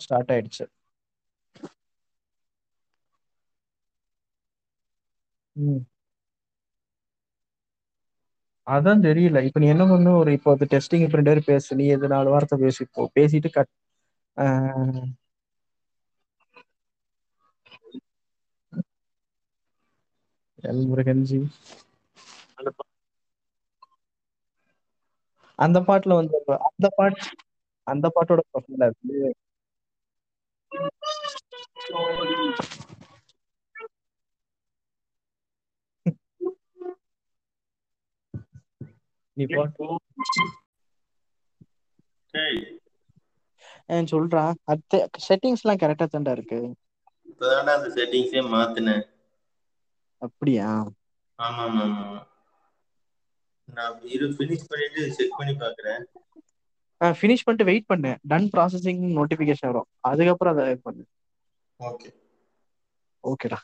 Start ஆயிடுச்சு. ம். அதான் தெரியல. இப்ப நீ என்ன பண்ணு? ஒரு இப்போ டெஸ்டிங் இப்ப ரெண்டு பேரும் பேசு. நீ எது நாலு வாரத்தை பேசிப்போ பேசிட்டு கட் ஆஹ் எல் முருகன்ஜி. அந்த பாட்டுல வந்து அந்த பாட்டு அந்த பாட்டோட பசங்களா இருக்கு நீ சொல்றா. அது செட்டிங்ஸ் எல்லாம் கரெக்டா தான்டா இருக்கு. இப்பதான்டா அந்த செட்டிங்ஸே மாத்தினேன். அப்படியா? ஆமா ஆமா ஆமா நான் இரு ஃபினிஷ் பண்ணிட்டு செக் பண்ணி பாக்குறேன். ஃபினிஷ் பண்ணிட்டு வெயிட் பண்ணு டன் ப்ராசஸிங் நோட்டிபிகேஷன் வரும். அதுக்கப்புறம் அதை பண்ணு. ஓகே ஓகேடா